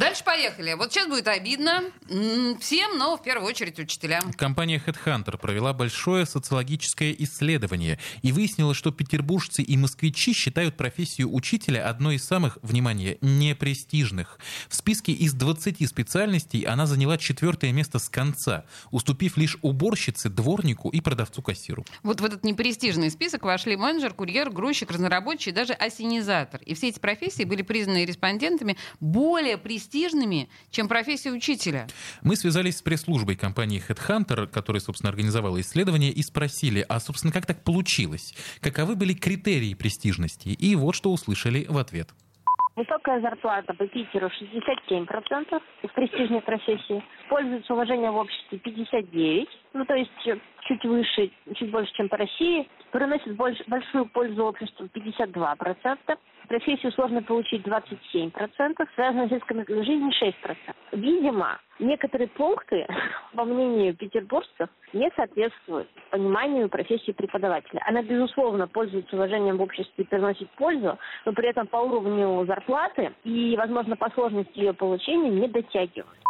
Дальше поехали. Вот сейчас будет обидно всем, но в первую очередь учителям. Компания Headhunter провела большое социологическое исследование и выяснила, что петербуржцы и москвичи считают профессию учителя одной из самых, внимание, непрестижных. В списке из 20 специальностей она заняла четвертое место с конца, уступив лишь уборщице, дворнику и продавцу-кассиру. Вот в этот непрестижный список вошли менеджер, курьер, грузчик, разнорабочий и даже осенизатор. И все эти профессии были признаны респондентами более престижными, чем профессия учителя. Мы связались с пресс-службой компании Headhunter, которая, собственно, организовала исследование, и спросили, а, собственно, как так получилось? Каковы были критерии престижности? И вот что услышали в ответ. Высокая зарплата по Питеру 67% из престижной профессии. Пользуется уважением в обществе 59%, ну то есть чуть выше, чуть больше, чем по России. Приносит больш, большую пользу обществу 52%. Профессию сложно получить 27%, связано с рисками для жизни 6%. Видимо, некоторые пункты, по мнению петербуржцев, не соответствуют пониманию профессии преподавателя. Она, безусловно, пользуется уважением в обществе и приносит пользу, но при этом по уровню зарплаты и, возможно, по сложности ее получения не дотягивает.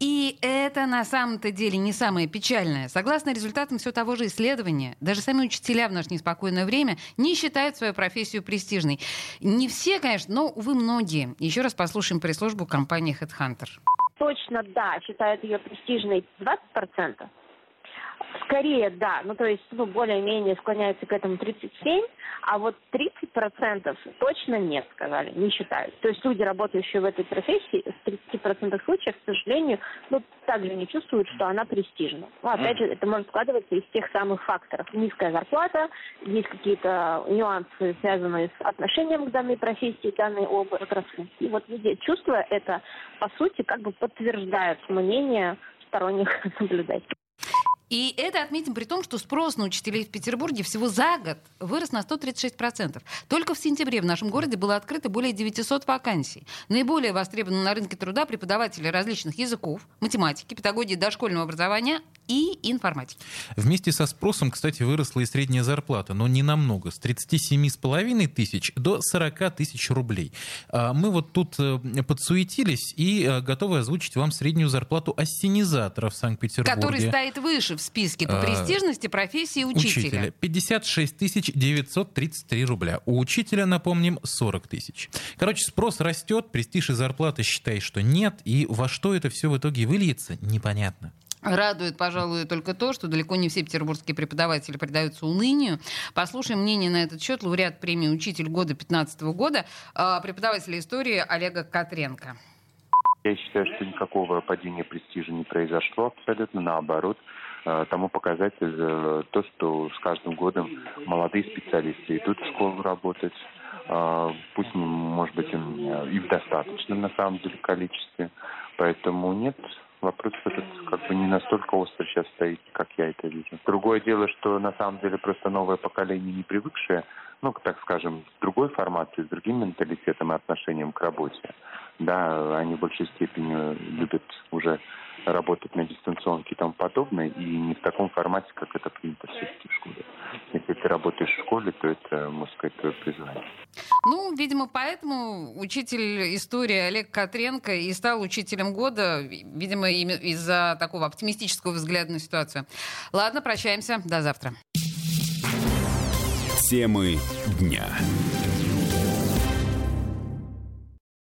И это на самом-то деле не самое печальное. Согласно результатам все того же исследования, даже сами учителя в наше неспокойное время не считают свою профессию престижной. Не все, конечно, но, увы, многие. Еще раз послушаем пресс-службу компании Headhunter. Точно, да, считают ее престижной 20%. Скорее, да. Ну, то есть, ну, более-менее склоняются к этому 37, а вот 30% точно нет, сказали, не считают. То есть люди, работающие в этой профессии, в 30% случаев, к сожалению, ну, также не чувствуют, что она престижна. Ну, опять же, это может складываться из тех самых факторов. Низкая зарплата, есть какие-то нюансы, связанные с отношением к данной профессии, данной отрасли. И вот люди, чувствуя это, по сути, как бы подтверждают мнение сторонних наблюдателей. И это отметим при том, что спрос на учителей в Петербурге всего за год вырос на 136%. Только в сентябре в нашем городе было открыто более 900 вакансий. Наиболее востребованы на рынке труда преподаватели различных языков, математики, педагогии дошкольного образования и информатики. Вместе со спросом, кстати, выросла и средняя зарплата, но не намного, с 37,5 тысяч до 40 тысяч рублей. А Мы вот тут э, подсуетились и э, готовы озвучить вам среднюю зарплату ассенизатора в Санкт-Петербурге. Который стоит выше в списке по А, престижности профессии учителя. Учителя 56 тысяч 933 рубля. У учителя, напомним, 40 тысяч. Короче, спрос растет, престиж и зарплата считай, что нет. И во что это все в итоге выльется, непонятно. Радует, пожалуй, только то, что далеко не все петербургские преподаватели предаются унынию. Послушаем мнение на этот счет лауреат премии «Учитель года» 2015 года, э, преподавателя истории Олега Котренко. Я считаю, что никакого падения престижа не произошло, абсолютно наоборот. Э, Тому показатель э, то, что с каждым годом молодые специалисты идут в школу работать, Э, пусть, может быть, и в достаточном, на самом деле, количестве. Поэтому нет, вопрос этот как бы не настолько остро сейчас стоит, как я это вижу. Другое дело, что на самом деле просто новое поколение, не привыкшее, ну, так скажем, с другой формацией, с другим менталитетом и отношением к работе. Да, они в большей степени любят уже работать на дистанционке и тому подобное, и не в таком формате, как это принято все-таки в школе. Если ты работаешь в школе, то это, можно сказать, твое призвание. Ну, видимо, поэтому учитель истории Олег Котренко и стал учителем года, видимо, из-за такого оптимистического взгляда на ситуацию. Ладно, прощаемся. До завтра. Темы дня.